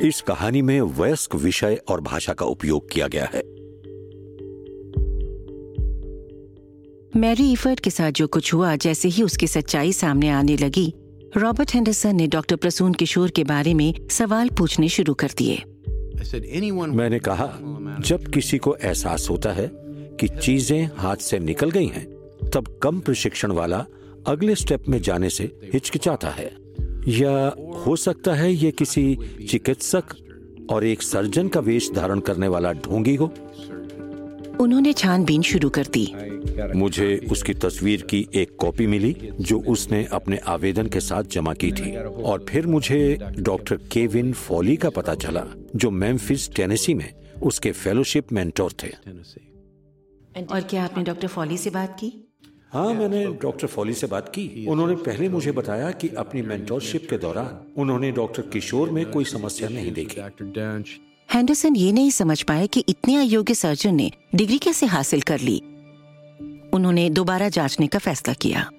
इस कहानी में वयस्क विषय और भाषा का उपयोग किया गया है। मैरी इफर्ट के साथ जो कुछ हुआ जैसे ही उसकी सच्चाई सामने आने लगी रॉबर्ट हेंडरसन ने डॉक्टर प्रसून किशोर के बारे में सवाल पूछने शुरू कर दिए। मैंने कहा जब किसी को एहसास होता है कि चीज़ें हाथ से निकल गई हैं, तब कम प्रशिक्षण वाला अगले स्टेप में जाने से हिचकिचाता है। या हो सकता है ये किसी चिकित्सक और एक सर्जन का वेश धारण करने वाला ढोंगी हो? उन्होंने छानबीन शुरू कर दी। मुझे उसकी तस्वीर की एक कॉपी मिली जो उसने अपने आवेदन के साथ जमा की थी। और फिर मुझे डॉक्टर केविन फॉली का पता चला जो मेम्फिस टेनेसी में उसके फेलोशिप मेंटोर थे। और क्या आपने डॉक्टर फॉली से बात की? हाँ मैंने डॉक्टर फॉली से बात की। उन्होंने पहले मुझे बताया कि अपनी मेंटोरशिप के दौरान उन्होंने डॉक्टर किशोर में कोई समस्या नहीं देखी। हैंडरसन ये नहीं समझ पाए कि इतने अयोग्य सर्जन ने डिग्री कैसे हासिल कर ली। उन्होंने दोबारा जांचने का फैसला किया।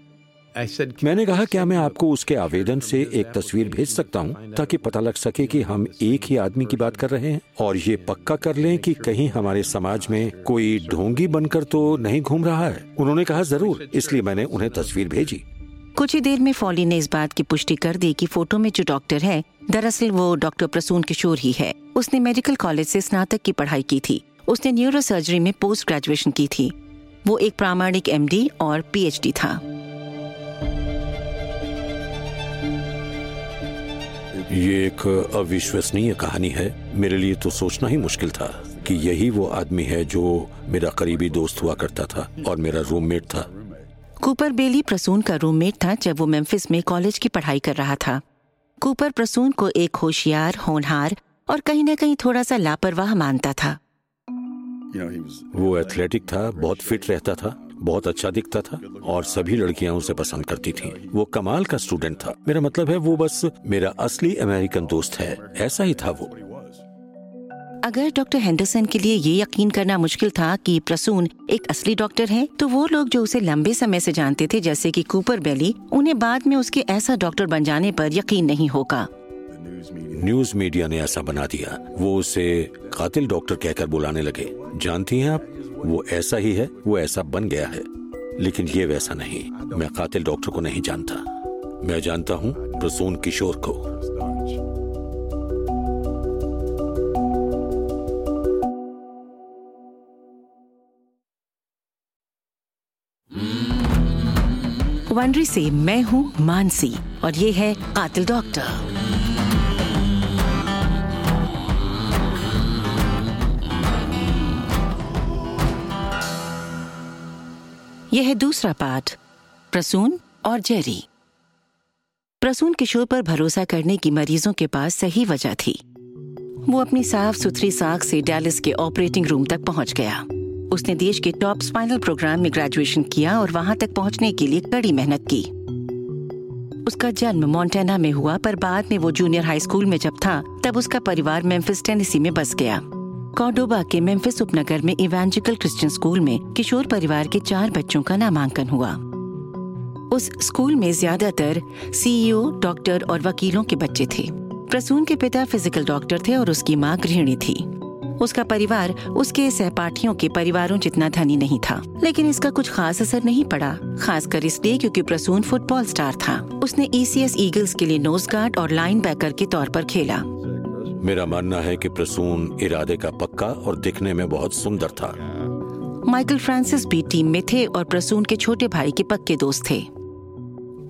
मैंने कहा क्या मैं आपको उसके आवेदन से एक तस्वीर भेज सकता हूँ ताकि पता लग सके कि हम एक ही आदमी की बात कर रहे हैं और ये पक्का कर लें कि कहीं हमारे समाज में कोई ढोंगी बनकर तो नहीं घूम रहा है। उन्होंने कहा ज़रूर। इसलिए मैंने उन्हें तस्वीर भेजी। कुछ ही देर में फॉली ने इस बात की पुष्टि कर दी कि फ़ोटो में जो डॉक्टर है दरअसल वो डॉक्टर प्रसून किशोर ही है। उसने मेडिकल कॉलेज से स्नातक की पढ़ाई की थी। उसने न्यूरो सर्जरी में पोस्ट ग्रेजुएशन की थी। वो एक प्रामाणिक एमडी और पीएचडी था। ये एक अविश्वसनीय कहानी है। मेरे लिए तो सोचना ही मुश्किल था कि यही वो आदमी है जो मेरा करीबी दोस्त हुआ करता था और मेरा रूममेट था। कूपर बेली प्रसून का रूममेट था जब वो मेम्फिस में कॉलेज की पढ़ाई कर रहा था। कूपर प्रसून को एक होशियार होनहार और कहीं न कहीं थोड़ा सा लापरवाह मानता था। वो एथलेटिक था बहुत फिट रहता था। बहुत अच्छा दिखता था और सभी लड़कियाँ उसे पसंद करती थीं। वो कमाल का स्टूडेंट था। मेरा मतलब है वो बस मेरा असली अमेरिकन दोस्त है। ऐसा ही था वो। अगर डॉक्टर हेंडरसन के लिए ये यकीन करना मुश्किल था कि प्रसून एक असली डॉक्टर है तो वो लोग जो उसे लंबे समय से जानते थे जैसे कि कूपर बेली उन्हें बाद में उसके ऐसा डॉक्टर बन जाने पर यकीन नहीं होगा। न्यूज़ मीडिया ने ऐसा बना दिया। वो उसे कातिल डॉक्टर कहकर बुलाने लगे। जानती हैं आप? वो ऐसा ही है, वो ऐसा बन गया है। लेकिन ये वैसा नहीं। मैं कातिल डॉक्टर को नहीं जानता। मैं जानता हूँ प्रसून किशोर को। वनरी से मैं हूँ मानसी, और ये है कातिल डॉक्टर। यह है दूसरा पाठ, प्रसून और जेरी। प्रसून किशोर पर भरोसा करने की मरीजों के पास सही वजह थी। वो अपनी साफ़ सुथरी साख से डैलिस के ऑपरेटिंग रूम तक पहुँच गया। उसने देश के टॉप स्पाइनल प्रोग्राम में ग्रेजुएशन किया और वहाँ तक पहुँचने के लिए कड़ी मेहनत की। उसका जन्म मोन्टेना में हुआ, पर बाद में वो जूनियर हाई स्कूल में जब था, तब उसका परिवार मेम्फिस, टेनेसी में बस गया। कॉर्डोबा के मेम्फिस उपनगर में इवेंजिकल क्रिश्चियन स्कूल में किशोर परिवार के चार बच्चों का नामांकन हुआ। उस स्कूल में ज़्यादातर सीईओ, डॉक्टर और वकीलों के बच्चे थे। प्रसून के पिता फ़िज़िकल डॉक्टर थे और उसकी माँ गृहिणी थी। उसका परिवार उसके सहपाठियों के परिवारों जितना धनी नहीं था। लेकिन इसका कुछ खास असर नहीं पड़ा, खासकर इसलिए क्योंकि प्रसून फुटबॉल स्टार था। उसने ईसीएस ईगल्स के लिए नोज़ गार्ड और लाइन बैकर के तौर पर खेला। मेरा मानना है कि प्रसून इरादे का पक्का और दिखने में बहुत सुंदर था। माइकल फ्रांसिस भी टीम में थे और प्रसून के छोटे भाई के पक्के दोस्त थे।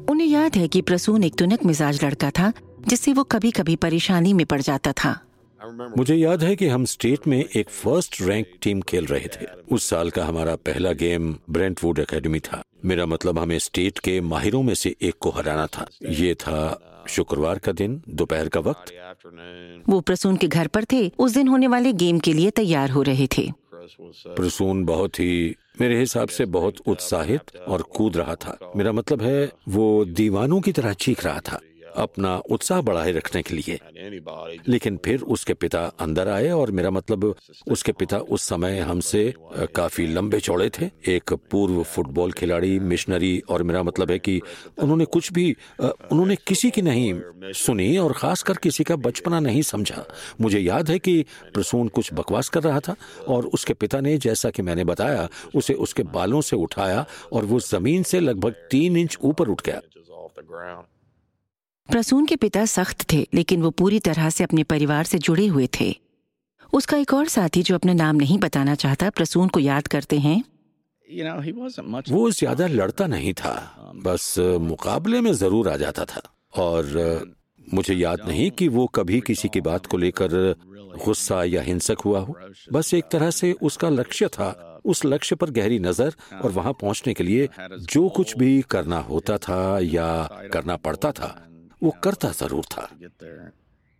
उन्हें याद है कि प्रसून एक तुनक मिजाज लड़का था जिससे वो कभी कभी परेशानी में पड़ जाता था। मुझे याद है कि हम स्टेट में एक फ़र्स्ट रैंक टीम खेल रहे थे। उस साल का हमारा पहला गेम ब्रेंटवुड एकेडमी था। मेरा मतलब हमें स्टेट के माहिरों में से एक को हराना था। ये था शुक्रवार का दिन दोपहर का वक्त। वो प्रसून के घर पर थे। उस दिन होने वाले गेम के लिए तैयार हो रहे थे। प्रसून बहुत ही मेरे हिसाब से बहुत उत्साहित और कूद रहा था। मेरा मतलब है वो दीवानों की तरह चीख रहा था। अपना उत्साह बढ़ाए रखने के लिए। लेकिन फिर उसके पिता अंदर आए और मेरा मतलब उसके पिता उस समय हमसे काफ़ी लंबे चौड़े थे। एक पूर्व फुटबॉल खिलाड़ी मिशनरी और मेरा मतलब है कि उन्होंने कुछ भी उन्होंने किसी की नहीं सुनी और खासकर किसी का बचपना नहीं समझा। मुझे याद है कि प्रसून कुछ बकवास कर रहा था और उसके पिता ने जैसा कि मैंने बताया उसे उसके बालों से उठाया और वो ज़मीन से लगभग तीन इंच ऊपर उठ गया। प्रसून के पिता सख्त थे लेकिन वो पूरी तरह से अपने परिवार से जुड़े हुए थे। उसका एक और साथी जो अपना नाम नहीं बताना चाहता प्रसून को याद करते हैं। वो ज़्यादा लड़ता नहीं था बस मुकाबले में ज़रूर आ जाता था। और मुझे याद नहीं कि वो कभी किसी की बात को लेकर गुस्सा या हिंसक हुआ हो। बस एक तरह से उसका लक्ष्य था उस लक्ष्य पर गहरी नज़र और वहाँ पहुँचने के लिए जो कुछ भी करना होता था या करना पड़ता था वो करता ज़रूर था।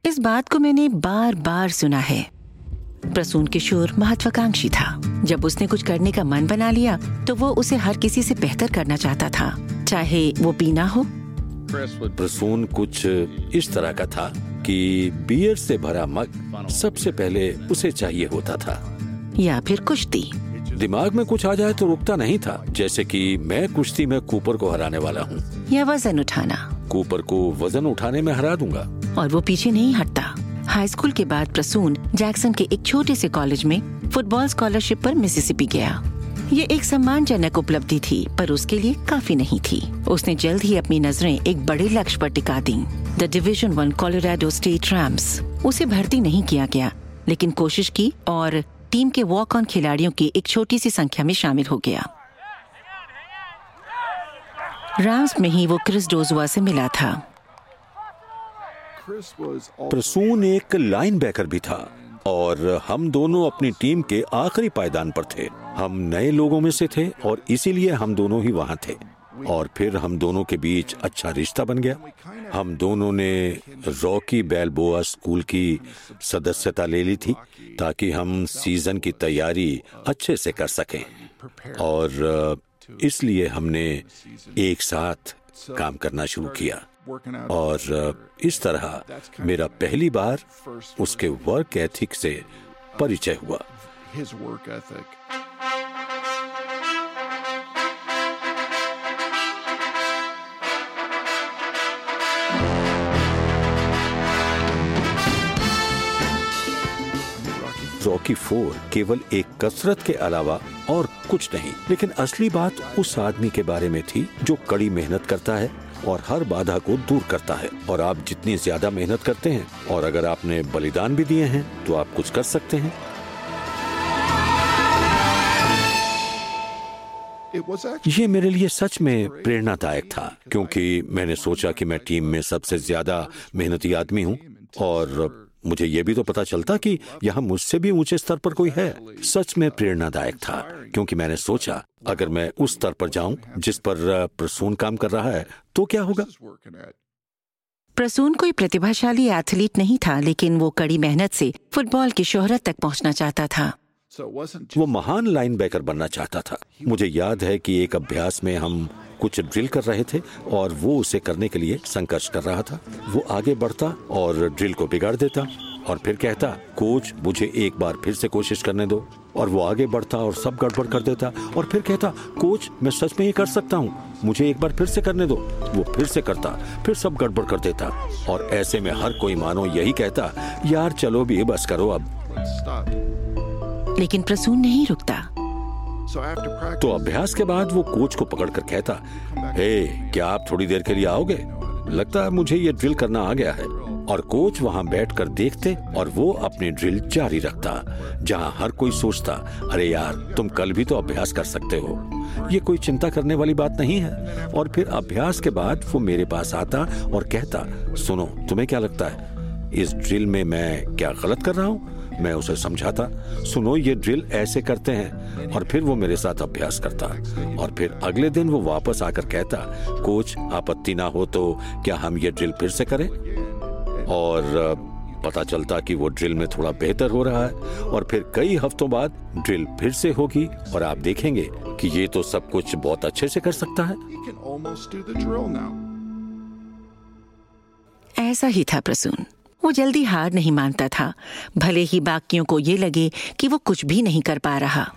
इस बात को मैंने बार बार सुना है। प्रसून किशोर महत्वाकांक्षी था। जब उसने कुछ करने का मन बना लिया तो वो उसे हर किसी से बेहतर करना चाहता था। चाहे वो पीना हो। प्रसून कुछ इस तरह का था कि बियर से भरा मग सबसे पहले उसे चाहिए होता था। या फिर कुश्ती। दिमाग में कुछ आ जाए तो रुकता नहीं था जैसे कि मैं कुश्ती में कूपर को हराने वाला हूँ। या वज़न उठाना। कूपर को वज़न उठाने में हरा दूँगा। और वो पीछे नहीं हटता। हाई स्कूल के बाद प्रसून जैक्सन के एक छोटे से कॉलेज में फुटबॉल स्कॉलरशिप पर मिसिसिपी गया। ये एक सम्मानजनक उपलब्धि थी, पर उसके लिए काफ़ी नहीं थी। उसने जल्द ही अपनी नज़रें एक बड़े लक्ष्य पर टिका दी। The division one Colorado State Rams उसे भर्ती नहीं किया गया, लेकिन कोशिश की और टीम के वॉक ऑन खिलाड़ियों की एक छोटी सी संख्या में शामिल हो गया। राम्स में ही वो क्रिस डोजुआ से मिला था। प्रसून एक लाइन बैकर भी था और हम दोनों अपनी टीम के आखिरी पायदान पर थे। हम नए लोगों में से थे और इसीलिए हम दोनों ही वहाँ थे। और फिर हम दोनों के बीच अच्छा रिश्ता बन गया। हम दोनों ने रॉकी बैलबोआ स्कूल की सदस्यता ले ली थी ताकि हम सीज़न की तैयारी अच्छे से कर सकें। और इसलिए हमने एक साथ काम करना शुरू किया। और इस तरह मेरा पहली बार उसके वर्क एथिक से परिचय हुआ। रॉकी फोर केवल एक कसरत के अलावा और कुछ नहीं। लेकिन असली बात उस आदमी के बारे में थी जो कड़ी मेहनत करता है और हर बाधा को दूर करता है। और आप जितनी ज़्यादा मेहनत करते हैं और अगर आपने बलिदान भी दिए हैं तो आप कुछ कर सकते हैं। ये मेरे लिए सच में प्रेरणादायक था, क्योंकि मैंने सोचा कि मैं टीम में सबसे ज़्यादा मेहनती आदमी हूँ और मुझे ये भी तो पता चलता कि यहाँ मुझसे भी ऊँचे स्तर पर कोई है। सच में प्रेरणादायक था, क्योंकि मैंने सोचा, अगर मैं उस स्तर पर जाऊँ, जिस पर प्रसून काम कर रहा है तो क्या होगा? प्रसून कोई प्रतिभाशाली एथलीट नहीं था, लेकिन वो कड़ी मेहनत से फुटबॉल की शोहरत तक पहुँचना चाहता था। वो महान लाइन बैकर बनना चाहता था। मुझे याद है कि एक अभ्यास में हम कुछ ड्रिल कर रहे थे और वो उसे करने के लिए संघर्ष कर रहा था। वो आगे बढ़ता और ड्रिल को बिगाड़ देता और फिर कहता कोच मुझे एक बार फिर से कोशिश करने दो। और वो आगे बढ़ता और सब गड़बड़ कर देता और फिर कहता कोच मैं सच में ये कर सकता हूँ। मुझे एक बार फिर से करने दो। वो फिर से करता फिर सब गड़बड़ कर देता और ऐसे में हर कोई मानो यही कहता यार चलो भी बस करो अब। लेकिन प्रसून नहीं रुकता। तो अभ्यास के बाद वो कोच को पकड़कर कहता हे hey, क्या आप थोड़ी देर के लिए आओगे? लगता है मुझे ये ड्रिल करना आ गया है। और कोच वहाँ बैठकर देखते और वो अपनी ड्रिल जारी रखता जहाँ हर कोई सोचता अरे यार तुम कल भी तो अभ्यास कर सकते हो। ये कोई चिंता करने वाली बात नहीं है। और फिर अभ्यास के बाद वो मेरे पास आता और कहता सुनो तुम्हें क्या लगता है? इस ड्रिल में मैं क्या गलत कर रहा हूँ? मैं उसे समझाता सुनो ये ड्रिल ऐसे करते हैं। और फिर वो मेरे साथ अभ्यास करता। और फिर अगले दिन वो वापस आकर कहता कोच आपत्ति ना हो तो क्या हम ये ड्रिल फिर से करें? और पता चलता कि वो ड्रिल में थोड़ा बेहतर हो रहा है। और फिर कई हफ्तों बाद ड्रिल फिर से होगी। और आप देखेंगे कि ये तो सब कुछ बहुत अच्छे से कर सकता है। ऐसा ही था प्रसून। वो जल्दी हार नहीं मानता था। भले ही बाकियों को ये लगे कि वो कुछ भी नहीं कर पा रहा।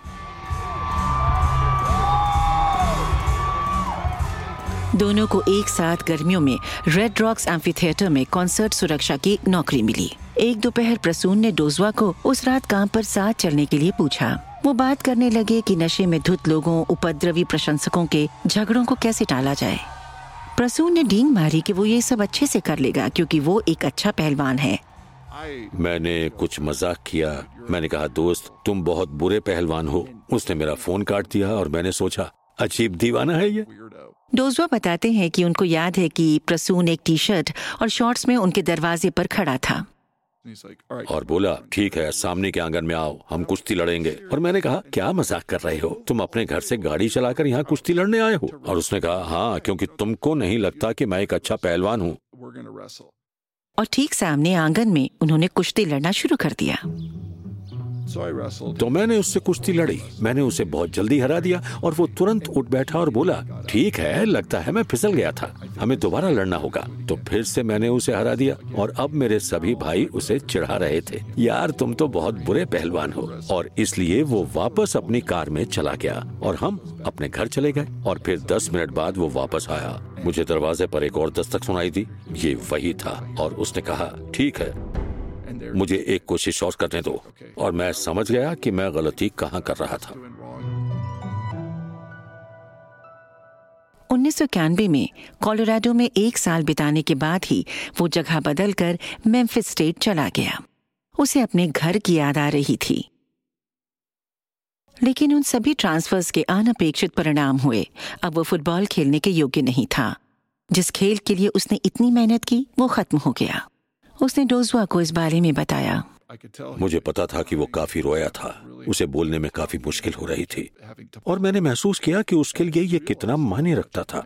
दोनों को एक साथ गर्मियों में रेड रॉक्स एम्फी थिएटर में कॉन्सर्ट सुरक्षा की नौकरी मिली। एक दोपहर प्रसून ने डोजवा को उस रात काम पर साथ चलने के लिए पूछा। वो बात करने लगे कि नशे में धुत लोगों, उपद्रवी प्रशंसकों के झगड़ों को कैसे टाला जाए। प्रसून ने डींग मारी कि वो ये सब अच्छे से कर लेगा क्योंकि वो एक अच्छा पहलवान है। मैंने कुछ मज़ाक किया। मैंने कहा दोस्त तुम बहुत बुरे पहलवान हो। उसने मेरा फ़ोन काट दिया और मैंने सोचा अजीब दीवाना है ये। डोजवा बताते हैं कि उनको याद है कि प्रसून एक टी शर्ट और शॉर्ट्स में उनके दरवाजे पर खड़ा था। और बोला ठीक है सामने के आँगन में आओ हम कुश्ती लड़ेंगे. और मैंने कहा क्या मज़ाक कर रहे हो? तुम अपने घर से गाड़ी चलाकर यहाँ कुश्ती लड़ने आए हो? और उसने कहा हाँ क्योंकि तुमको नहीं लगता कि मैं एक अच्छा पहलवान हूँ. और ठीक सामने आँगन में उन्होंने कुश्ती लड़ना शुरू कर दिया। तो मैंने उससे कुश्ती लड़ी। मैंने उसे बहुत जल्दी हरा दिया और वो तुरंत उठ बैठा और बोला ठीक है लगता है मैं फिसल गया था। हमें दोबारा लड़ना होगा। तो फिर से मैंने उसे हरा दिया और अब मेरे सभी भाई उसे चिढ़ा रहे थे। यार, तुम तो बहुत बुरे पहलवान हो। और इसलिए वो वापस अपनी कार में चला गया और हम अपने घर चले गए। और फिर दस मिनट बाद वो वापस आया। मुझे दरवाजे पर एक और दस्तक सुनाई दी। ये वही था और उसने कहा, ठीक है। मुझे एक कोशिश और करने दो। और मैं समझ गया कि मैं गलती कहाँ कर रहा था। उन्नीस सौ इक्यानबे में कोलोराडो में एक साल बिताने के बाद ही वो जगह बदलकर मेम्फिस स्टेट चला गया। उसे अपने घर की याद आ रही थी। लेकिन उन सभी ट्रांसफर्स के अनअपेक्षित परिणाम हुए। अब वो फुटबॉल खेलने के योग्य नहीं था। जिस खेल के लिए उसने इतनी मेहनत की, वो खत्म हो गया। उसने डोजुआ को इस बारे में बताया। मुझे पता था कि वो काफ़ी रोया था। उसे बोलने में काफ़ी मुश्किल हो रही थी। और मैंने महसूस किया कि उसके लिए ये कितना मायने रखता था।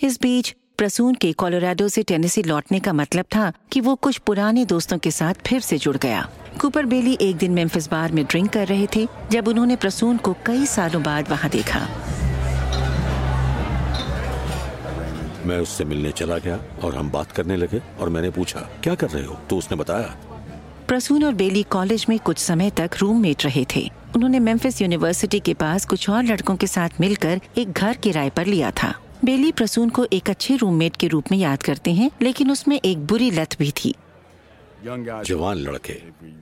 इस बीच प्रसून के कोलोराडो से टेनेसी लौटने का मतलब था कि वो कुछ पुराने दोस्तों के साथ फिर से जुड़ गया। कुपर बेली एक दिन मेम्फिस बार में ड्रिंक कर रहे थे जब उन्होंने प्रसून को कई सालों बाद वहाँ देखा। मैं उससे मिलने चला गया और हम बात करने लगे और मैंने पूछा क्या कर रहे हो? तो उसने बताया प्रसून और बेली कॉलेज में कुछ समय तक रूममेट रहे थे। उन्होंने मेम्फिस यूनिवर्सिटी के पास कुछ और लड़कों के साथ मिलकर एक घर किराए पर लिया था। बेली प्रसून को एक अच्छे रूममेट के रूप में याद करते हैं लेकिन उसमें एक बुरी लत भी थी। जवान लड़के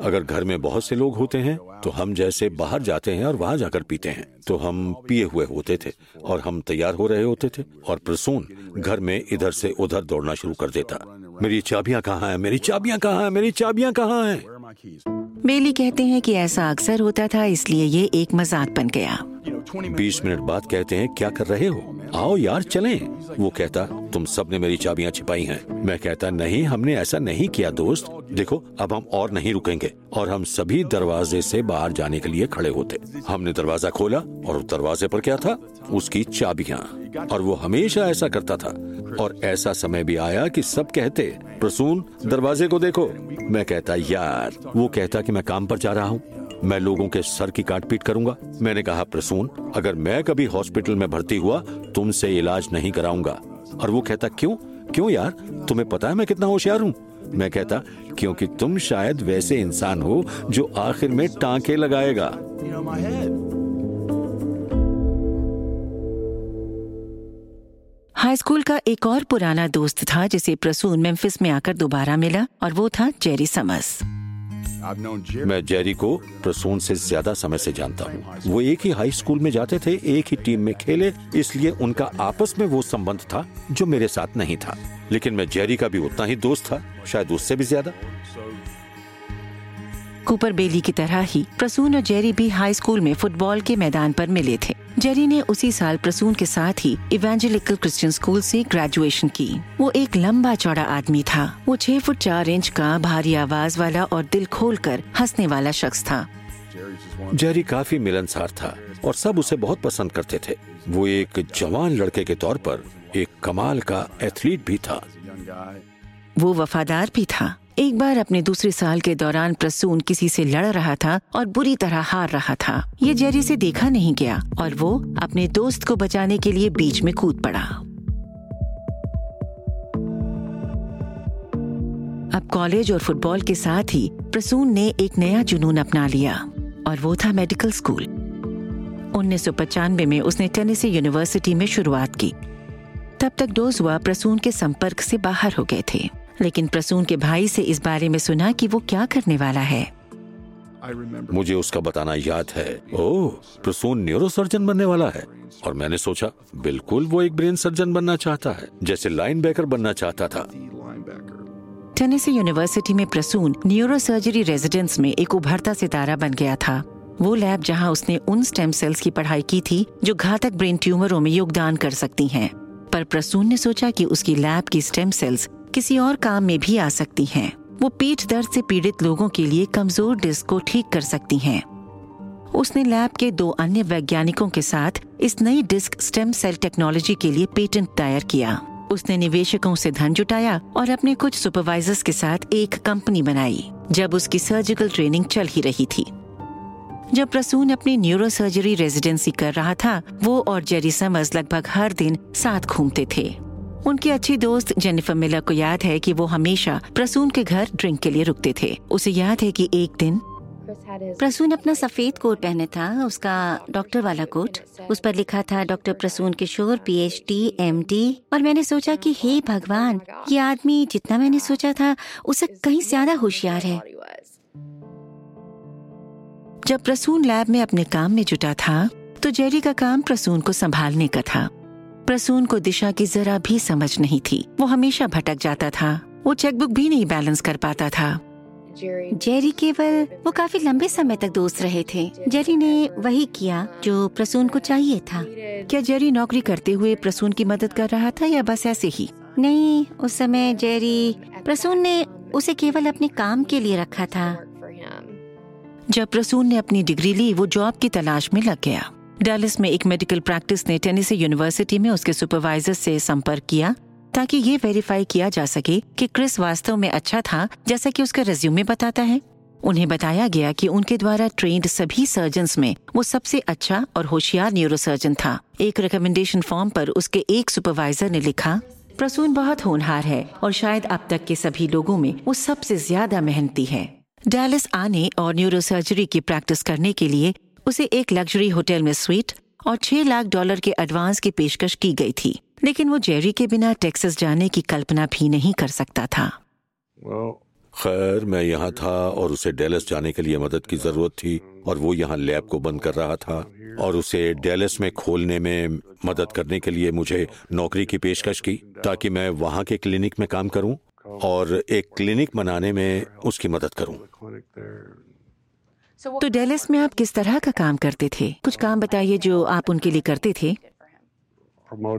अगर घर में बहुत से लोग होते हैं तो हम जैसे बाहर जाते हैं और वहाँ जाकर पीते हैं। तो हम पिए हुए होते थे और हम तैयार हो रहे होते थे और प्रसून घर में इधर से उधर दौड़ना शुरू कर देता। मेरी चाबियाँ कहाँ हैं? मेरी चाबियाँ कहाँ हैं? मेरी चाबियाँ कहाँ हैं? बेली कहते हैं कि ऐसा अक्सर होता था, इसलिए ये एक मज़ाक बन गया। बीस मिनट बाद कहते हैं, क्या कर रहे हो? आओ यार, चलें। वो कहता, तुम सबने मेरी चाबियाँ छिपाई हैं। मैं कहता, नहीं, हमने ऐसा नहीं किया, दोस्त। देखो, अब हम और नहीं रुकेंगे और हम सभी दरवाजे से बाहर जाने के लिए खड़े होते। हमने दरवाज़ा खोला और दरवाजे पर क्या था? उसकी चाबियाँ। और वो हमेशा ऐसा करता था। और ऐसा समय भी आया कि सब कहते, प्रसून, दरवाजे को देखो। मैं कहता, यार। वो कहता कि मैं काम पर जा रहा हूँ। मैं लोगों के सर की काट पीट करूँगा। मैंने कहा, प्रसून, अगर मैं कभी हॉस्पिटल में भर्ती हुआ, तुमसे इलाज नहीं कराऊँगा। और वो कहता, क्यों? क्यों यार? तुम्हें पता है मैं कितना होशियार हूँ? मैं कहता, क्योंकि तुम शायद वैसे इंसान हो जो आखिर में टांके लगाएगा। हाई स्कूल का एक और पुराना दोस्त था, जिसे प्रसून मेम्फिस में आकर दोबारा मिला, और वो था जेरी समस। मैं जेरी को प्रसून से ज़्यादा समय से जानता हूँ। वो एक ही हाई स्कूल में जाते थे, एक ही टीम में खेले, इसलिए उनका आपस में वो संबंध था जो मेरे साथ नहीं था। लेकिन मैं जेरी का भी उतना ही दोस्त था, शायद उससे भी ज़्यादा। कूपर बेली की तरह ही प्रसून और जेरी भी हाई स्कूल में फुटबॉल के मैदान पर मिले थे। जेरी ने उसी साल प्रसून के साथ ही इवेंजेलिकल क्रिश्चियन स्कूल से ग्रेजुएशन की। वो एक लंबा चौड़ा आदमी था। वो छह फुट चार इंच का भारी आवाज़ वाला और दिल खोल कर हंसने वाला शख्स था। जेरी काफ़ी मिलनसार था और सब उसे बहुत पसंद करते थे। वो एक जवान लड़के के तौर पर एक कमाल का एथलीट भी था। वो वफादार भी था। एक बार अपने दूसरे साल के दौरान प्रसून किसी से लड़ रहा था और बुरी तरह हार रहा था। ये जेरी से देखा नहीं गया और वो अपने दोस्त को बचाने के लिए बीच में कूद पड़ा। अब कॉलेज और फुटबॉल के साथ ही प्रसून ने एक नया जुनून अपना लिया और वो था मेडिकल स्कूल। उन्नीस में उसने टेनेसी यूनिवर्सिटी में शुरुआत की। तब तक डोजवा प्रसून के संपर्क से बाहर हो गए थे। लेकिन प्रसून के भाई से इस बारे में सुना कि वो क्या करने वाला है। मुझे उसका बताना याद है। ओह प्रसून न्यूरोसर्जन बनने वाला है। और मैंने सोचा बिल्कुल वो एक ब्रेन सर्जन बनना चाहता है जैसे लाइन बैकर बनना चाहता था। टेनेसी यूनिवर्सिटी में प्रसून न्यूरो सर्जरी रेजिडेंस में एक उभरता सितारा बन गया था। वो लैब जहाँ उसने उन स्टेम सेल्स की पढ़ाई की थी जो घातक ब्रेन ट्यूमरों में योगदान कर सकती हैं। पर प्रसून ने सोचा कि उसकी लैब की स्टेम सेल्स किसी और काम में भी आ सकती हैं। वो पीठ दर्द से पीड़ित लोगों के लिए कमज़ोर डिस्क को ठीक कर सकती हैं। उसने लैब के दो अन्य वैज्ञानिकों के साथ इस नई डिस्क स्टेम सेल टेक्नोलॉजी के लिए पेटेंट दायर किया। उसने निवेशकों से धन जुटाया और अपने कुछ सुपरवाइजर्स के साथ एक कंपनी बनाई, जब उसकी सर्जिकल ट्रेनिंग चल ही रही थी। जब प्रसून अपनी न्यूरो सर्जरी रेजिडेंसी कर रहा था, वो और जेरी समर्स लगभग हर दिन साथ घूमते थे। उनकी अच्छी दोस्त जेनिफर मिलर को याद है कि वो हमेशा प्रसून के घर ड्रिंक के लिए रुकते थे। उसे याद है कि एक दिन प्रसून अपना सफ़ेद कोट पहने था उसका डॉक्टर वाला कोट। उस पर लिखा था doctor Prasoon Kishore PhD MD. और मैंने सोचा कि हे भगवान ये आदमी जितना मैंने सोचा था उससे कहीं ज़्यादा होशियार है। जब प्रसून लैब में अपने काम में जुटा था तो जेरी का काम प्रसून को संभालने का था। प्रसून को दिशा की जरा भी समझ नहीं थी। वो हमेशा भटक जाता था। वो चेकबुक भी नहीं बैलेंस कर पाता था। जेरी केवल, वो काफ़ी लंबे समय तक दोस्त रहे थे। जेरी ने वही किया जो प्रसून को चाहिए था। क्या जेरी नौकरी करते हुए प्रसून की मदद कर रहा था या बस ऐसे ही? नहीं, उस समय जेरी, प्रसून ने उसे केवल अपने काम के लिए रखा था। जब प्रसून ने अपनी डिग्री ली, वो जॉब की तलाश में लग गया। डालिस में एक मेडिकल प्रैक्टिस ने टेनिसी यूनिवर्सिटी में उसके सुपरवाइजर से संपर्क किया ताकि ये वेरीफाई किया जा सके कि क्रिस वास्तव में अच्छा था, जैसा कि उसका रेज्यूमे बताता है। उन्हें बताया गया कि उनके द्वारा ट्रेंड सभी सर्जन में वो सबसे अच्छा और होशियार न्यूरोसर्जन था। एक रिकमेंडेशन फॉर्म पर उसके एक सुपरवाइजर ने लिखा, प्रसून बहुत होनहार है और शायद अब तक के सभी लोगों में वो सबसे ज़्यादा मेहनती है। डैलिस आने और न्यूरोसर्जरी की प्रैक्टिस करने के लिए उसे एक लग्जरी होटल में स्वीट और छह लाख डॉलर के एडवांस की पेशकश की गई थी। लेकिन वो जेरी के बिना टेक्सास जाने की कल्पना भी नहीं कर सकता था। खैर, मैं यहाँ था और उसे डेलस जाने के लिए मदद की ज़रूरत थी और वो यहाँ लैब को बंद कर रहा था। और उसे डेलस में खोलने में मदद करने के लिए मुझे नौकरी की पेशकश की ताकि मैं वहाँ के क्लिनिक में काम करूँ और एक क्लिनिक बनाने में उसकी मदद करूँ। तो डेलिस में आप किस तरह का काम करते थे? कुछ काम बताइए जो आप उनके लिए करते थे।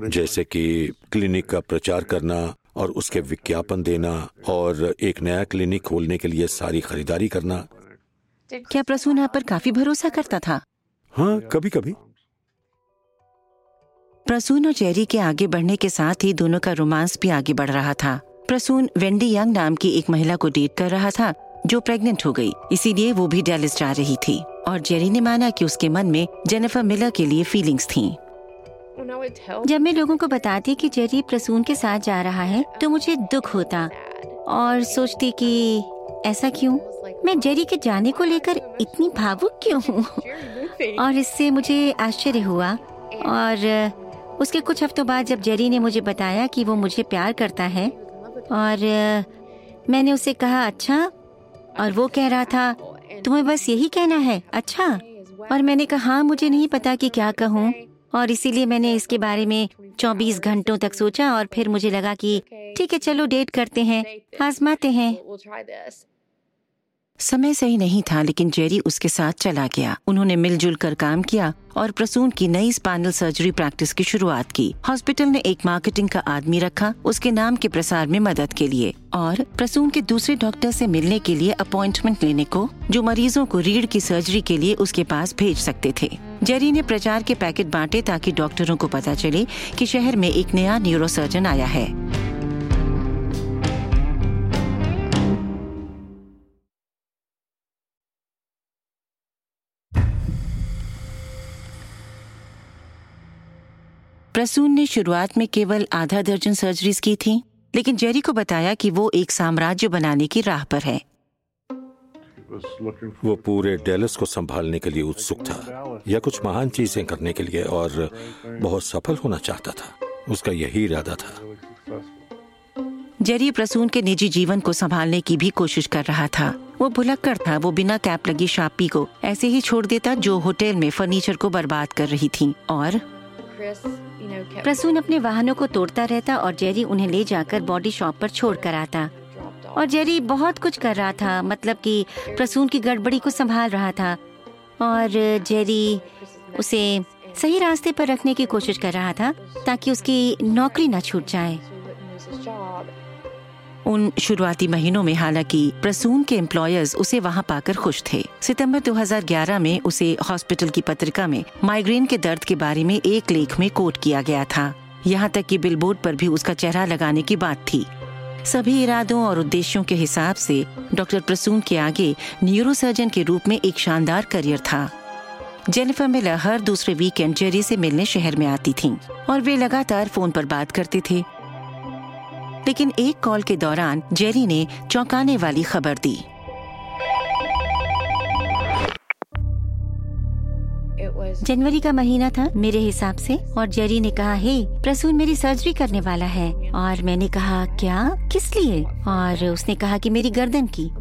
जैसे कि क्लिनिक का प्रचार करना और उसके विज्ञापन देना और एक नया क्लिनिक खोलने के लिए सारी खरीदारी करना। क्या प्रसून आप पर काफ़ी भरोसा करता था? हाँ कभी कभी प्रसून और चेरी के आगे बढ़ने के साथ ही दोनों का रोमांस भी आगे बढ़ रहा था। प्रसून वेंडी यंग नाम की एक महिला को डेट कर रहा था। जो प्रेग्नेंट हो गई। इसीलिए वो भी डेलिस जा रही थी। और जेरी ने माना कि उसके मन में जेनिफर मिलर के लिए फीलिंग्स थी। जब मैं लोगों को बताती कि जेरी प्रसून के साथ जा रहा है तो मुझे दुख होता और सोचती कि ऐसा क्यों? मैं जेरी के जाने को लेकर इतनी भावुक क्यों हूँ? और इससे मुझे आश्चर्य हुआ। और उसके कुछ हफ्तों बाद जब जेरी ने मुझे बताया कि वो मुझे प्यार करता है, और मैंने उसे कहा अच्छा और वो कह रहा था, तुम्हें बस यही कहना है अच्छा? और मैंने कहा हाँ मुझे नहीं पता कि क्या कहूँ। और इसीलिए मैंने इसके बारे में 24 घंटों तक सोचा और फिर मुझे लगा कि, ठीक है, चलो, डेट करते हैं, आजमाते हैं। समय सही नहीं था, लेकिन जेरी उसके साथ चला गया। उन्होंने मिलजुल कर काम किया और प्रसून की नई स्पाइनल सर्जरी प्रैक्टिस की शुरुआत की। हॉस्पिटल ने एक मार्केटिंग का आदमी रखा, उसके नाम के प्रसार में मदद के लिए। और प्रसून के दूसरे डॉक्टर से मिलने के लिए अपॉइंटमेंट लेने को, जो मरीजों को रीढ़ की सर्जरी के लिए उसके पास भेज सकते थे। जेरी ने प्रचार के पैकेट बांटे ताकि डॉक्टरों को पता चले कि शहर में एक नया न्यूरोसर्जन आया है। प्रसून ने शुरुआत में केवल आधा दर्जन सर्जरीज की थी लेकिन जेरी को बताया कि वो एक साम्राज्य बनाने की राह पर है। वो पूरे डेलस को संभालने के लिए उत्सुक था या कुछ महान चीज़ें करने के लिए और बहुत सफल होना चाहता था। उसका यही इरादा था। जेरी प्रसून के निजी जीवन को संभालने की भी कोशिश कर रहा था। वो भुलक्कर था वो बिना कैप लगी शापी को ऐसे ही छोड़ देता जो होटल में फर्नीचर को बर्बाद कर रही थी और प्रसून अपने वाहनों को तोड़ता रहता और जेरी उन्हें ले जाकर बॉडी शॉप पर छोड़ कर आता और जेरी बहुत कुछ कर रहा था मतलब कि प्रसून की गड़बड़ी को संभाल रहा था। और जेरी उसे सही रास्ते पर रखने की कोशिश कर रहा था ताकि उसकी नौकरी न छूट जाए। उन शुरुआती महीनों में, हालाँकि प्रसून के एम्प्लॉयर्स उसे वहाँ पाकर खुश थे। सितंबर 2011 में उसे हॉस्पिटल की पत्रिका में माइग्रेन के दर्द के बारे में एक लेख में कोट किया गया था। यहाँ तक कि बिलबोर्ड पर भी उसका चेहरा लगाने की बात थी। सभी इरादों और उद्देश्यों के हिसाब से, डॉक्टर प्रसून के आगे न्यूरोसर्जन के रूप में एक शानदार करियर था। जेनिफर मिलर हर दूसरे वीकेंड जेरी से मिलने शहर में आती थीं और वे लगातार फ़ोन पर बात करते थे। लेकिन एक कॉल के दौरान जेरी ने चौंकाने वाली खबर दी। जनवरी का महीना था मेरे हिसाब से, और जेरी ने कहा, हे, प्रसून मेरी सर्जरी करने वाला है। और मैंने कहा, क्या? किस लिए? और उसने कहा कि मेरी गर्दन की।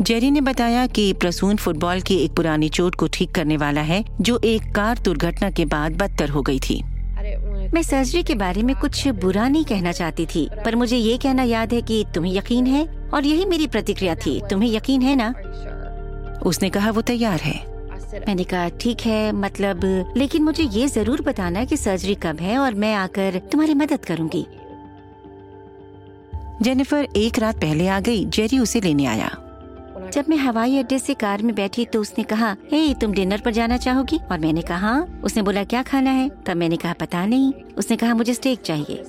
जेरी ने बताया कि प्रसून फुटबॉल की एक पुरानी चोट को ठीक करने वाला है, जो एक कार दुर्घटना के बाद बदतर हो गई थी। मैं सर्जरी के बारे में कुछ बुरा नहीं कहना चाहती थी पर मुझे ये कहना याद है कि तुम्हें यकीन है और यही मेरी प्रतिक्रिया थी। तुम्हें यकीन है ना? उसने कहा वो तैयार है। मैंने कहा ठीक है मतलब लेकिन मुझे ये ज़रूर बताना कि सर्जरी कब है और मैं आकर तुम्हारी मदद करूँगी। जेनिफर एक रात पहले आ गई जेरी उसे लेने आया। जब मैं हवाई अड्डे से कार में बैठी तो उसने कहा, हे, तुम डिनर पर जाना चाहोगी? और मैंने कहा। उसने बोला, क्या खाना है? तब मैंने कहा, पता नहीं। उसने कहा, मुझे स्टेक चाहिए।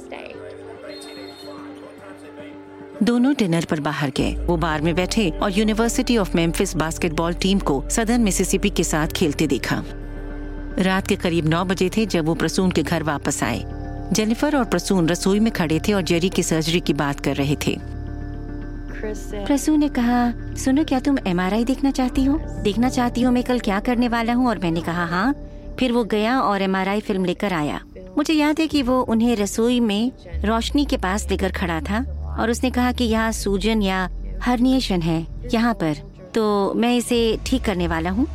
दोनों डिनर पर बाहर गए। वो बार में बैठे और university of Memphis basketball team को सदन मिसिसिपी के साथ खेलते देखा। रात के करीब नौ बजे थे जब वो प्रसून के घर वापस आए। जेनिफर और प्रसून रसोई में खड़े थे और जेरी की सर्जरी की बात कर रहे थे। प्रसू ने कहा, सुनो, क्या तुम एमआरआई देखना चाहती हो? देखना चाहती हो मैं कल क्या करने वाला हूँ? और मैंने कहा हाँ। फिर वो गया और एमआरआई फ़िल्म लेकर आया। मुझे याद है कि वो उन्हें रसोई में रोशनी के पास लेकर खड़ा था और उसने कहा कि यहाँ सूजन या हर्निएशन है यहाँ पर। तो मैं इसे ठीक करने वाला हूँ।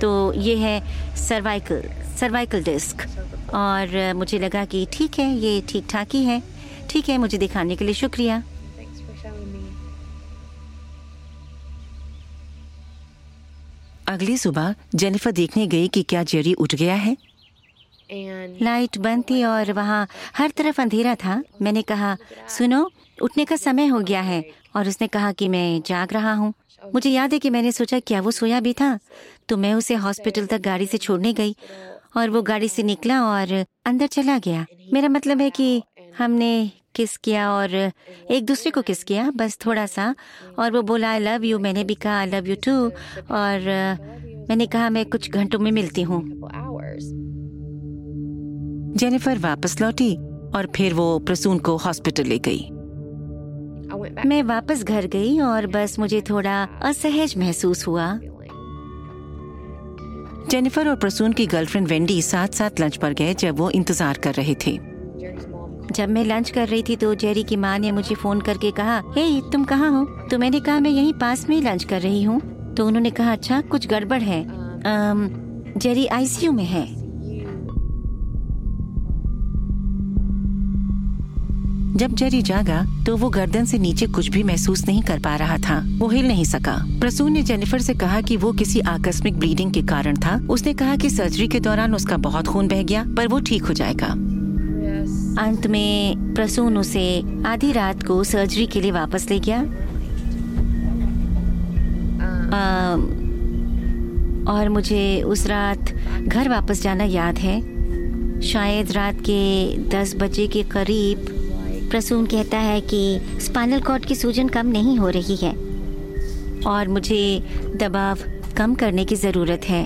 तो ये है सर्वाइकल सर्वाइकल डिस्क। और मुझे लगा कि ठीक है, ये ठीक ठाक ही है। ठीक है, मुझे दिखाने के लिए शुक्रिया। अगली सुबह जेनिफर देखने गई कि क्या जेरी उठ गया है। लाइट बंद थी और वहाँ हर तरफ़ अंधेरा था। मैंने कहा सुनो उठने का समय हो गया है। और उसने कहा कि मैं जाग रहा हूँ। मुझे याद है कि मैंने सोचा क्या वो सोया भी था? तो मैं उसे हॉस्पिटल तक गाड़ी से छोड़ने गई और वो गाड़ी से निकला और अंदर चला गया। मेरा मतलब है कि हमने किस किया और एक दूसरे को किस किया, बस थोड़ा सा और वो बोला आई लव यू मैंने भी कहा आई लव यू टू और मैंने कहा, मैं कुछ घंटों में मिलती हूँ. जेनिफर वापस लौटी और फिर वो प्रसून को हॉस्पिटल ले गई। मैं वापस घर गई और बस मुझे थोड़ा असहज महसूस हुआ। जेनिफर और प्रसून की गर्लफ्रेंड वेंडी साथ साथ लंच पर गए जब वो इंतज़ार कर रहे थे। जब मैं लंच कर रही थी तो जेरी की माँ ने मुझे फ़ोन करके कहा हे hey, तुम कहाँ हो? तो मैंने कहा मैं यहीं पास में ही लंच कर रही हूँ। तो उन्होंने कहा अच्छा कुछ गड़बड़ है। आम, जेरी आईसीयू में है। जब जेरी जागा तो वो गर्दन से नीचे कुछ भी महसूस नहीं कर पा रहा था। वो हिल नहीं सका। प्रसून ने जेनिफर से कहा कि वो किसी आकस्मिक ब्लीडिंग के कारण था। उसने कहा कि सर्जरी के दौरान उसका बहुत खून बह गया पर वो ठीक हो जाएगा। अंत में प्रसून उसे आधी रात को सर्जरी के लिए वापस ले गया। आ, और मुझे उस रात घर वापस जाना याद है। शायद रात के दस बजे के करीब प्रसून कहता है कि स्पाइनल कॉर्ड की सूजन कम नहीं हो रही है और मुझे दबाव कम करने की ज़रूरत है।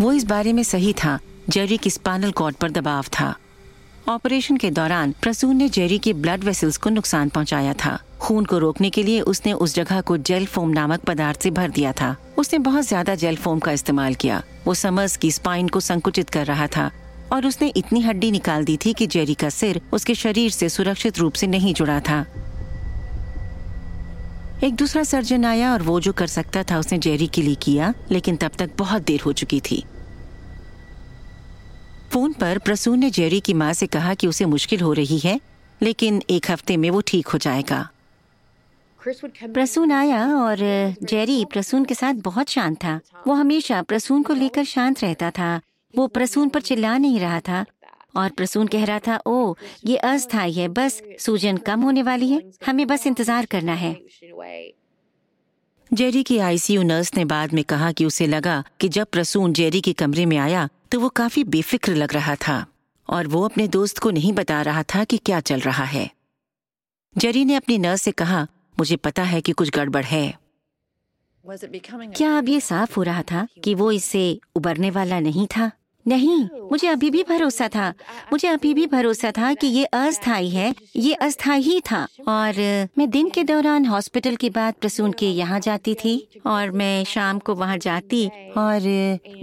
वो इस बारे में सही था। जेरी की स्पाइनल कॉर्ड पर दबाव था। ऑपरेशन के दौरान प्रसून ने जेरी के ब्लड वेसल्स को नुकसान पहुँचाया था। खून को रोकने के लिए उसने उस जगह को जेल फोम नामक पदार्थ से भर दिया था। उसने बहुत ज़्यादा जेल फोम का इस्तेमाल किया। वो समर्स की स्पाइन को संकुचित कर रहा था और उसने इतनी हड्डी निकाल दी थी कि जेरी का सिर उसके शरीर से सुरक्षित रूप से नहीं जुड़ा था। एक दूसरा सर्जन आया और वो जो कर सकता था उसने जेरी के लिए किया, लेकिन तब तक बहुत देर हो चुकी थी। फ़ोन पर प्रसून ने जेरी की माँ से कहा कि उसे मुश्किल हो रही है लेकिन एक हफ़्ते में वो ठीक हो जाएगा। प्रसून आया और जेरी प्रसून के साथ बहुत शांत था। वो हमेशा प्रसून को लेकर शांत रहता था। वो प्रसून पर चिल्ला नहीं रहा था और प्रसून कह रहा था ओ ये अस्थाई है बस सूजन कम होने वाली है। हमें बस इंतज़ार करना है। जेरी की आईसीयू नर्स ने बाद में कहा कि उसे लगा कि जब प्रसून जेरी के कमरे में आया तो वो काफ़ी बेफिक्र लग रहा था और वो अपने दोस्त को नहीं बता रहा था कि क्या चल रहा है। जेरी ने अपनी नर्स से कहा मुझे पता है कि कुछ गड़बड़ है। क्या अब ये साफ़ हो रहा था कि वो इससे उबरने वाला नहीं था? नहीं, मुझे अभी भी भरोसा था। मुझे अभी भी भरोसा था कि ये अस्थाई है। ये अस्थाई ही था। और मैं दिन के दौरान हॉस्पिटल के बाद प्रसून के यहाँ जाती थी और मैं शाम को वहाँ जाती और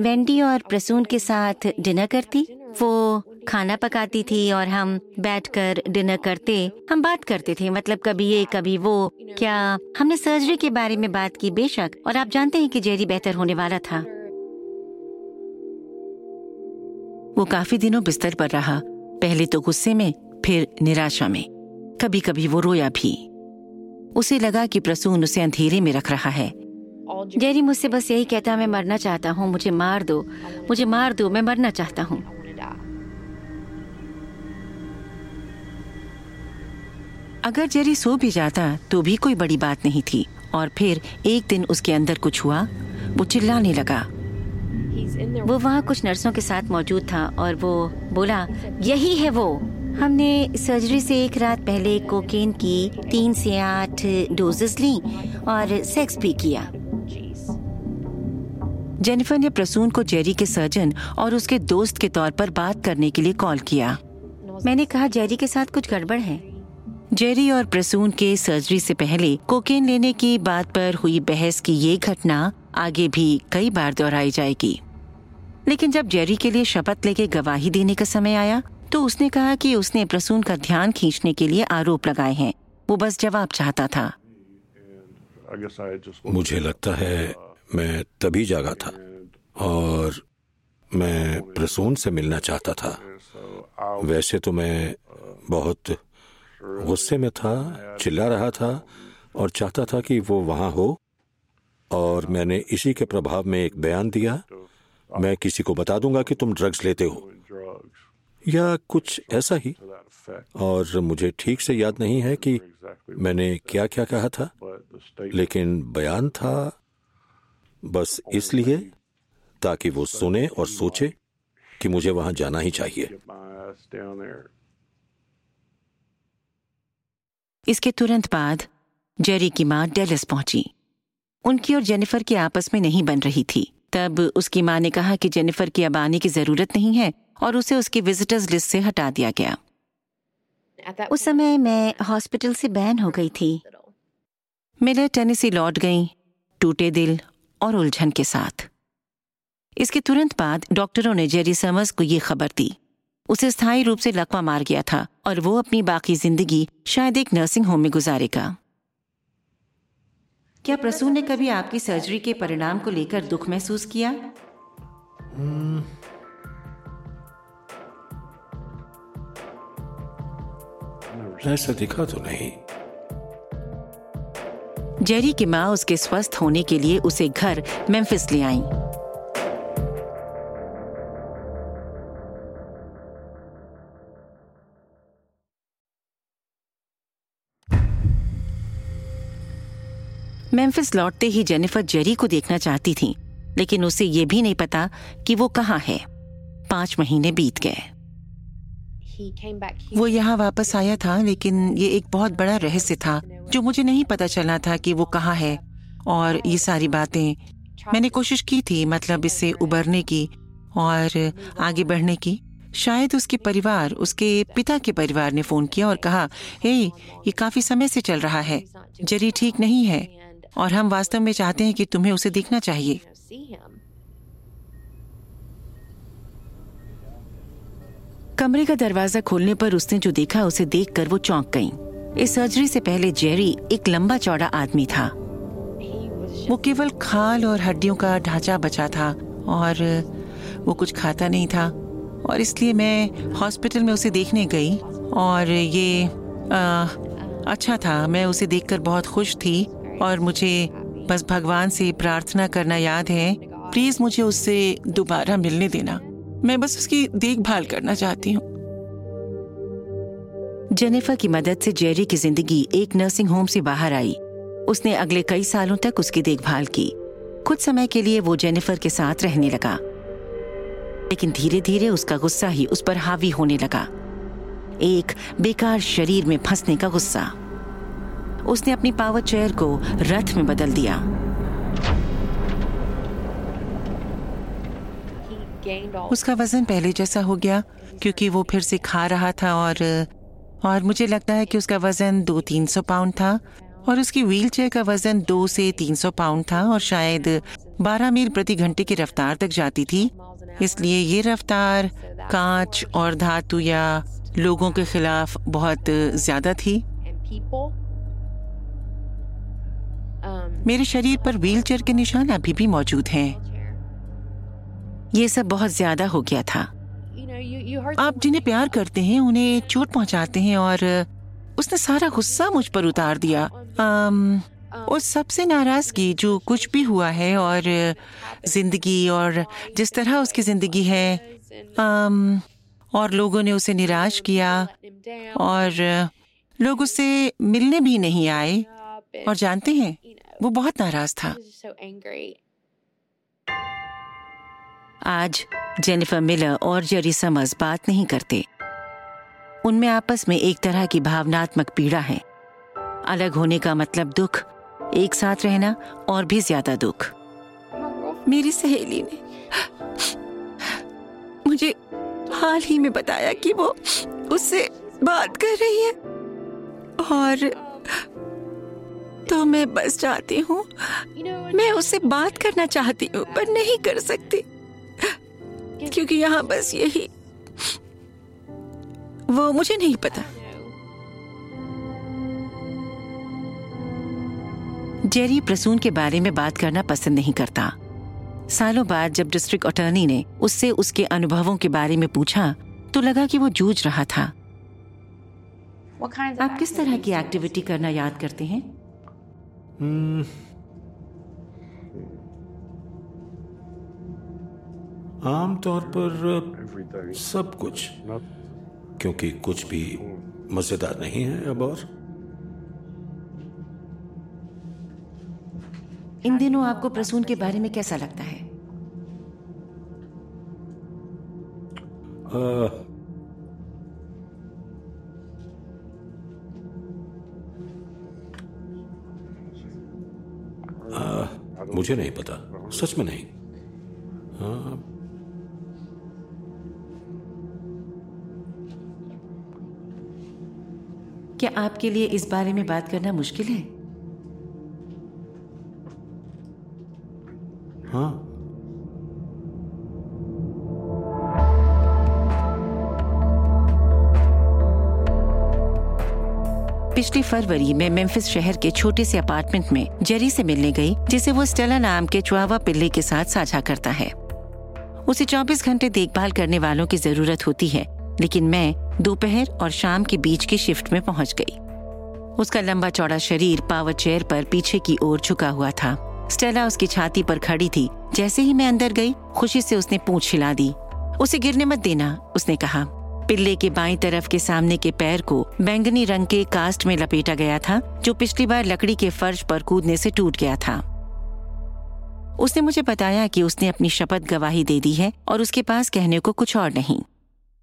वेंडी और प्रसून के साथ डिनर करती। वो खाना पकाती थी और हम बैठकर डिनर करते, हम बात करते थे। मतलब कभी ये, कभी वो। क्या हमने सर्जरी के बारे में बात की? बेशक। और आप जानते हैं कि जेरी बेहतर होने वाला था। वो काफ़ी दिनों बिस्तर पर रहा, पहले तो गुस्से में, फिर निराशा में। कभी कभी वो रोया भी। उसे लगा कि प्रसून उसे अंधेरे में रख रहा है। जेरी, मुझसे बस यही कहता, मैं मरना चाहता हूँ, मुझे मार दो, मुझे मार दो, मैं मरना चाहता हूँ। अगर जेरी सो भी जाता तो भी कोई बड़ी बात नहीं थी, और फिर एक दिन उसके अंदर कुछ हुआ, वो चिल्लाने लगा। वो वहाँ कुछ नर्सों के साथ मौजूद था और वो बोला, यही है वो। हमने सर्जरी से एक रात पहले कोकेन की तीन से आठ डोजेस ली और सेक्स भी किया। जेनिफर ने प्रसून को जेरी के सर्जन और उसके दोस्त के तौर पर बात करने के लिए कॉल किया। मैंने कहा, जेरी के साथ कुछ गड़बड़ है। जेरी और प्रसून के सर्जरी से पहले कोकेन लेने की बात पर हुई बहस की ये घटना आगे भी कई बार दोहराई जाएगी। लेकिन जब जेरी के लिए शपथ लेके गवाही देने का समय आया तो उसने कहा कि उसने प्रसून का ध्यान खींचने के लिए आरोप लगाए हैं। वो बस जवाब चाहता था। मुझे लगता है मैं तभी जागा था और मैं प्रसून से मिलना चाहता था। वैसे तो मैं बहुत गुस्से में था, चिल्ला रहा था और चाहता था कि वो वहाँ हो और मैंने इसी के प्रभाव में एक बयान दिया मैं किसी को बता दूँगा कि तुम ड्रग्स लेते हो। या कुछ ऐसा ही? और मुझे ठीक से याद नहीं है कि मैंने क्या क्या कहा था, लेकिन बयान था, बस इसलिए ताकि वो सुने और सोचे कि मुझे वहाँ जाना ही चाहिए। इसके तुरंत बाद जेरी की माँ डेलिस पहुँची। उनकी और जेनिफर की आपस में नहीं बन रही थी। तब उसकी माँ ने कहा कि जेनिफर की अब आने की ज़रूरत नहीं है और उसे उसकी विजिटर्स लिस्ट से हटा दिया गया। उस समय मैं हॉस्पिटल से बैन हो गई थी। मिलर टेनिसी लौट गई, टूटे दिल और उलझन के साथ। इसके तुरंत बाद डॉक्टरों ने जेरी समर्स को ये खबर दी। उसे स्थायी रूप से लकवा मार गया था और वो अपनी बाकी ज़िंदगी शायद एक नर्सिंग होम में गुजारेगा। क्या प्रसून ने कभी आपकी सर्जरी के परिणाम को लेकर दुख महसूस किया? ऐसा दिखा तो नहीं। जेरी की माँ उसके स्वस्थ होने के लिए उसे घर मेम्फिस ले आई। मेम्फिस लौटते ही जेनिफर जेरी को देखना चाहती थी लेकिन उसे ये भी नहीं पता कि वो कहाँ है। पाँच महीने बीत गए। वो यहाँ वापस आया था लेकिन ये एक बहुत बड़ा रहस्य था जो मुझे नहीं पता चला था कि वो कहाँ है। और ये सारी बातें मैंने कोशिश की थी मतलब इससे उबरने की और आगे बढ़ने की। शायद उसके परिवार उसके पिता के परिवार ने फ़ोन किया और कहा हे hey, ये काफ़ी समय से चल रहा है। जरी ठीक नहीं है। और हम वास्तव में चाहते हैं कि तुम्हें उसे देखना चाहिए। कमरे का दरवाज़ा खोलने पर उसने जो देखा उसे देखकर वो चौंक गई। इस सर्जरी से पहले जेरी एक लंबा चौड़ा आदमी था। वो केवल खाल और हड्डियों का ढांचा बचा था और वो कुछ खाता नहीं था। और इसलिए मैं हॉस्पिटल में उसे देखने गई और ये आ, अच्छा था। मैं उसे देखकर बहुत खुश थी। और मुझे बस भगवान से प्रार्थना करना याद है। प्लीज़ मुझे उससे दोबारा मिलने देना। मैं बस उसकी देखभाल करना चाहती हूँ। जेनिफर की मदद से जेरी की ज़िंदगी एक नर्सिंग होम से बाहर आई। उसने अगले कई सालों तक उसकी देखभाल की। कुछ समय के लिए वो जेनिफर के साथ रहने लगा। लेकिन धीरे धीरे उसका गुस्सा ही उस पर हावी होने लगा। एक बेकार शरीर में फंसने का गुस्सा। उसने अपनी पावर चेयर को रथ में बदल दिया। उसका वज़न पहले जैसा हो गया, क्योंकि वो फिर से खा रहा था और और मुझे लगता है कि उसका वज़न दो तीन सौ पाउंड था और उसकी व्हीलचेयर का वज़न दो से तीन सौ पाउंड था और शायद बारह मील प्रति घंटे की रफ्तार तक जाती थी। इसलिए ये रफ्तार कांच और धातु या लोगों के खिलाफ बहुत ज़्यादा थी। मेरे शरीर पर व्हीलचेयर के निशान अभी भी मौजूद हैं। ये सब बहुत ज़्यादा हो गया था। आप जिन्हें प्यार करते हैं उन्हें चोट पहुंचाते हैं और उसने सारा गुस्सा मुझ पर उतार दिया। आम, उस सबसे नाराज़गी जो कुछ भी हुआ है और ज़िंदगी और जिस तरह उसकी ज़िंदगी है आम, और लोगों ने उसे निराश किया और लोग उससे मिलने भी नहीं आए। और जानते हैं वो बहुत नाराज़ था। आज जेनिफर मिलर और जेरी समर्स बात नहीं करते। उनमें आपस में एक तरह की भावनात्मक पीड़ा है। अलग होने का मतलब दुख एक साथ रहना और भी ज़्यादा दुख। मेरी सहेली ने मुझे हाल ही में बताया कि वो उससे बात कर रही है और तो मैं बस चाहती हूँ। मैं उससे बात करना चाहती हूँ पर नहीं कर सकती। क्योंकि यहाँ बस यही। वो मुझे नहीं पता। जेरी प्रसून के बारे में बात करना पसंद नहीं करता। सालों बाद जब डिस्ट्रिक्ट अटॉर्नी ने उससे उसके अनुभवों के बारे में पूछा तो लगा कि वो जूझ रहा था। आप किस तरह की एक्टिविटी करना याद करते हैं? Hmm. आमतौर पर सब कुछ क्योंकि कुछ भी मज़ेदार नहीं है अब और इन दिनों आपको प्रसून के बारे में कैसा लगता है आ, मुझे नहीं पता। सच में नहीं। हाँ। क्या आपके लिए इस बारे में बात करना मुश्किल है? हाँ। पिछली फरवरी में मेम्फिस शहर के छोटे से अपार्टमेंट में जेरी से मिलने गई, जिसे वो स्टेला नाम के चुआवा पिल्ले के साथ साझा करता है। उसे 24 घंटे देखभाल करने वालों की ज़रूरत होती है, लेकिन मैं दोपहर और शाम के बीच की शिफ्ट में पहुँच गई। उसका लंबा चौड़ा शरीर पावर चेयर पर पीछे की ओर झुका हुआ था। स्टेला उसकी छाती पर खड़ी थी। जैसे ही मैं अंदर गई, खुशी से उसने पूछ हिला दी। उसे गिरने मत देना, उसने कहा। पिल्ले के बाई तरफ़ के सामने के पैर को बैंगनी रंग के कास्ट में लपेटा गया था, जो पिछली बार लकड़ी के फर्श पर कूदने से टूट गया था। उसने मुझे बताया कि उसने अपनी शपथ गवाही दे दी है और उसके पास कहने को कुछ और नहीं।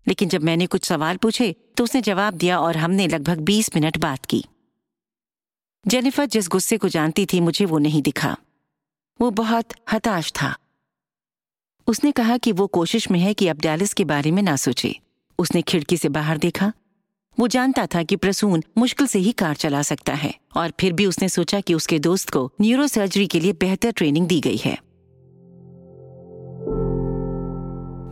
लेकिन जब मैंने कुछ सवाल पूछे तो उसने जवाब दिया और हमने लगभग बीस मिनट बात की। जेनिफर जिस गुस्से को जानती थी, मुझे वो नहीं दिखा। वो बहुत हताश था। उसने कहा कि वो कोशिश में है कि अब डैलिस के बारे में ना सोचे। उसने खिड़की से बाहर देखा। वो जानता था कि प्रसून मुश्किल से ही कार चला सकता है और फिर भी उसने सोचा कि उसके दोस्त को न्यूरो सर्जरी के लिए बेहतर ट्रेनिंग दी गई है।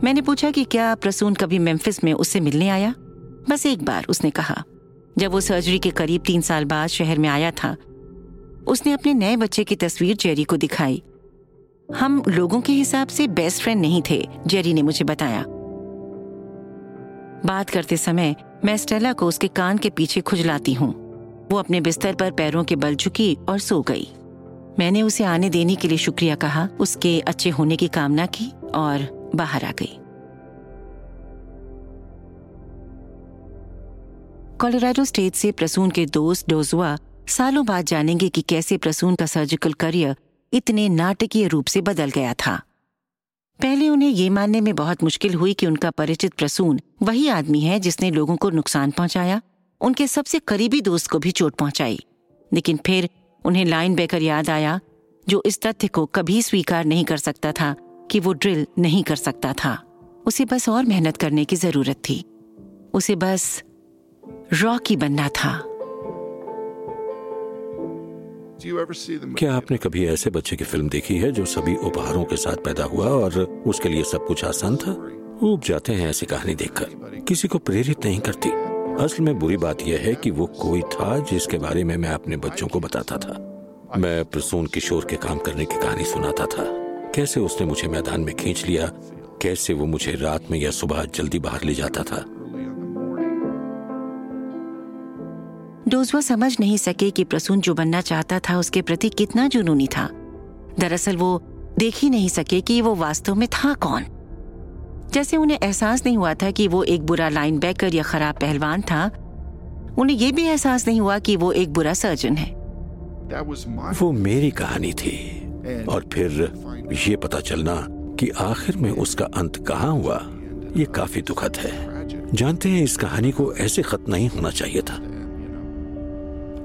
मैंने पूछा कि क्या प्रसून कभी मेम्फिस में उससे मिलने आया? बस एक बार उसने कहा। जब वो सर्जरी के करीब तीन साल बाद शहर में आया था, उसने अपने नए बच्चे की तस्वीर जेरी को दिखाई। हम लोगों के हिसाब से बेस्ट फ्रेंड नहीं थे, जेरी ने मुझे बताया। बात करते समय मैं स्टेला को उसके कान के पीछे खुजलाती हूँ। वो अपने बिस्तर पर पैरों के बल झुकी और सो गई। मैंने उसे आने देने के लिए शुक्रिया कहा, उसके अच्छे होने की कामना की और बाहर आ गई। कोलोराडो स्टेट से प्रसून के दोस्त डोजुआ सालों बाद जानेंगे कि कैसे प्रसून का सर्जिकल करियर इतने नाटकीय रूप से बदल गया था। पहले उन्हें ये मानने में बहुत मुश्किल हुई कि उनका परिचित प्रसून वही आदमी है जिसने लोगों को नुकसान पहुँचाया, उनके सबसे करीबी दोस्त को भी चोट पहुंचाई। लेकिन फिर उन्हें लाइन बेकर याद आया, जो इस तथ्य को कभी स्वीकार नहीं कर सकता था कि वो ड्रिल नहीं कर सकता था। उसे बस और मेहनत करने की ज़रूरत थी। उसे बस रॉकी बनना था। क्या आपने कभी ऐसे बच्चे की फ़िल्म देखी है जो सभी उपहारों के साथ पैदा हुआ और उसके लिए सब कुछ आसान था? ऊब जाते हैं ऐसी कहानी देखकर। किसी को प्रेरित नहीं करती। असल में बुरी बात यह है कि वो कोई था जिसके बारे में मैं अपने बच्चों को बताता था। मैं प्रसून किशोर के काम करने की कहानी सुनाता था। कैसे उसने मुझे मैदान में खींच लिया? कैसे वो मुझे रात में या सुबह जल्दी बाहर ले जाता था? डोजवा समझ नहीं सके कि प्रसून जो बनना चाहता था उसके प्रति कितना जुनूनी था। दरअसल वो देख ही नहीं सके कि वो वास्तव में था कौन। जैसे उन्हें एहसास नहीं हुआ था कि वो एक बुरा लाइन बैकर या खराब पहलवान था उन्हें यह भी एहसास नहीं हुआ कि वो एक बुरा सर्जन है। वो मेरी कहानी थी। और फिर ये पता चलना कि आखिर में उसका अंत कहाँ हुआ ये काफ़ी दुखद है। जानते हैं इस कहानी को ऐसे खत्म नहीं होना चाहिए था।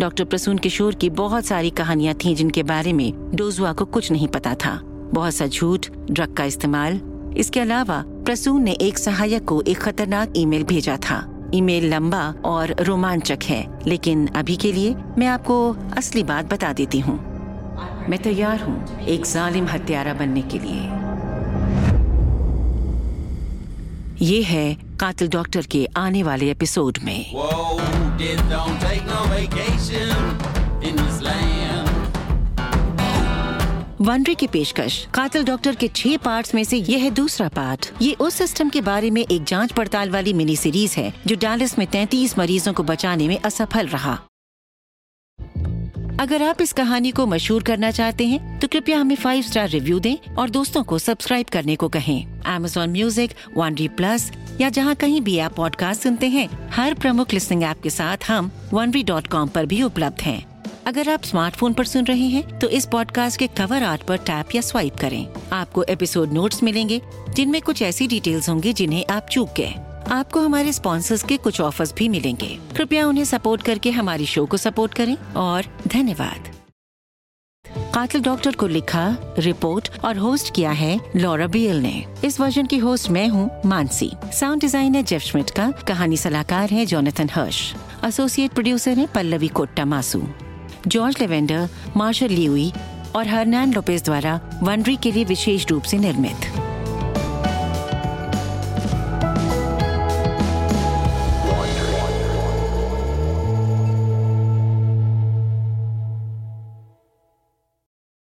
डॉक्टर प्रसून किशोर की बहुत सारी कहानियाँ थीं जिनके बारे में डोजुआ को कुछ नहीं पता था। बहुत सा झूठ, ड्रग का इस्तेमाल। इसके अलावा प्रसून ने एक सहायक को एक खतरनाक ईमेल भेजा था। ईमेल लंबा और रोमांचक है, लेकिन अभी के लिए मैं आपको असली बात बता देती हूँ। मैं तैयार हूँ एक जालिम हत्यारा बनने के लिए। ये है कातिल डॉक्टर के आने वाले एपिसोड में। वनडरी की पेशकश, कातिल डॉक्टर के छह पार्ट्स में से यह है दूसरा पार्ट ये उस सिस्टम के बारे में एक जाँच पड़ताल वाली मिनी सीरीज़ है, जो डालिस में 33 मरीजों को बचाने में असफल रहा। अगर आप इस कहानी को मशहूर करना चाहते हैं तो कृपया हमें फाइव स्टार रिव्यू दें और दोस्तों को सब्सक्राइब करने को कहें। एमेजॉन म्यूज़िक वन प्लस या जहाँ कहीं भी आप पॉडकास्ट सुनते हैं, हर प्रमुख लिस्निंग ऐप के साथ हम वन डॉट कॉम भी उपलब्ध हैं। अगर आप स्मार्टफ़ोन पर सुन रहे हैं तो इस पॉडकास्ट के कवर आर्ट पर टैप या स्वाइप करें। आपको एपिसोड नोट्स मिलेंगे, जिनमें कुछ ऐसी डिटेल्स होंगी जिन्हें आप चूक गए। आपको हमारे स्पॉन्सर्स के कुछ ऑफर्स भी मिलेंगे। कृपया उन्हें सपोर्ट करके हमारी शो को सपोर्ट करें और धन्यवाद। कातिल डॉक्टर को लिखा रिपोर्ट और होस्ट किया है लॉरा बियल ने। इस वर्जन की होस्ट मैं हूँ Mansi. Sound designer Jeff Smith का कहानी सलाहकार है जोनाथन हर्ष एसोसिएट प्रोड्यूसर है पल्लवी कोट्टा मासू। जॉर्ज लेवेंडर मार्शल लियुई और हरनैन लोपेज द्वारा वनरी के लिए विशेष रूप से निर्मित।